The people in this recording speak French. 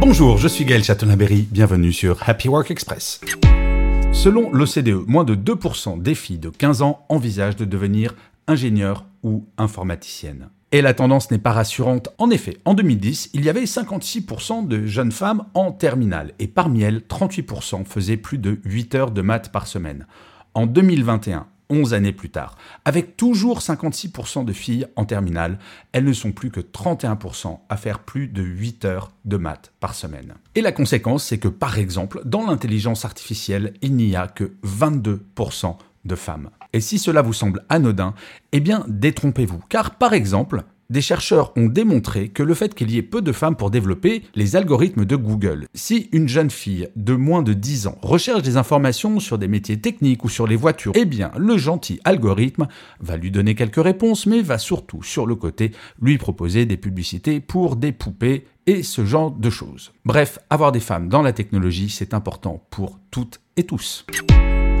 Bonjour, je suis Gaël Châtelain-Berry, bienvenue sur Happy Work Express. Selon l'OCDE, moins de 2% des filles de 15 ans envisagent de devenir ingénieures ou informaticiennes. Et la tendance n'est pas rassurante. En effet, en 2010, il y avait 56% de jeunes femmes en terminale, et parmi elles, 38% faisaient plus de 8 heures de maths par semaine. En 2021, 11 années plus tard. Avec toujours 56% de filles en terminale, elles ne sont plus que 31% à faire plus de 8 heures de maths par semaine. Et la conséquence, c'est que par exemple, dans l'intelligence artificielle, il n'y a que 22% de femmes. Et si cela vous semble anodin, eh bien détrompez-vous, car par exemple, des chercheurs ont démontré que le fait qu'il y ait peu de femmes pour développer les algorithmes de Google, si une jeune fille de moins de 10 ans recherche des informations sur des métiers techniques ou sur les voitures, eh bien le gentil algorithme va lui donner quelques réponses, mais va surtout sur le côté lui proposer des publicités pour des poupées et ce genre de choses. Bref, avoir des femmes dans la technologie, c'est important pour toutes et tous.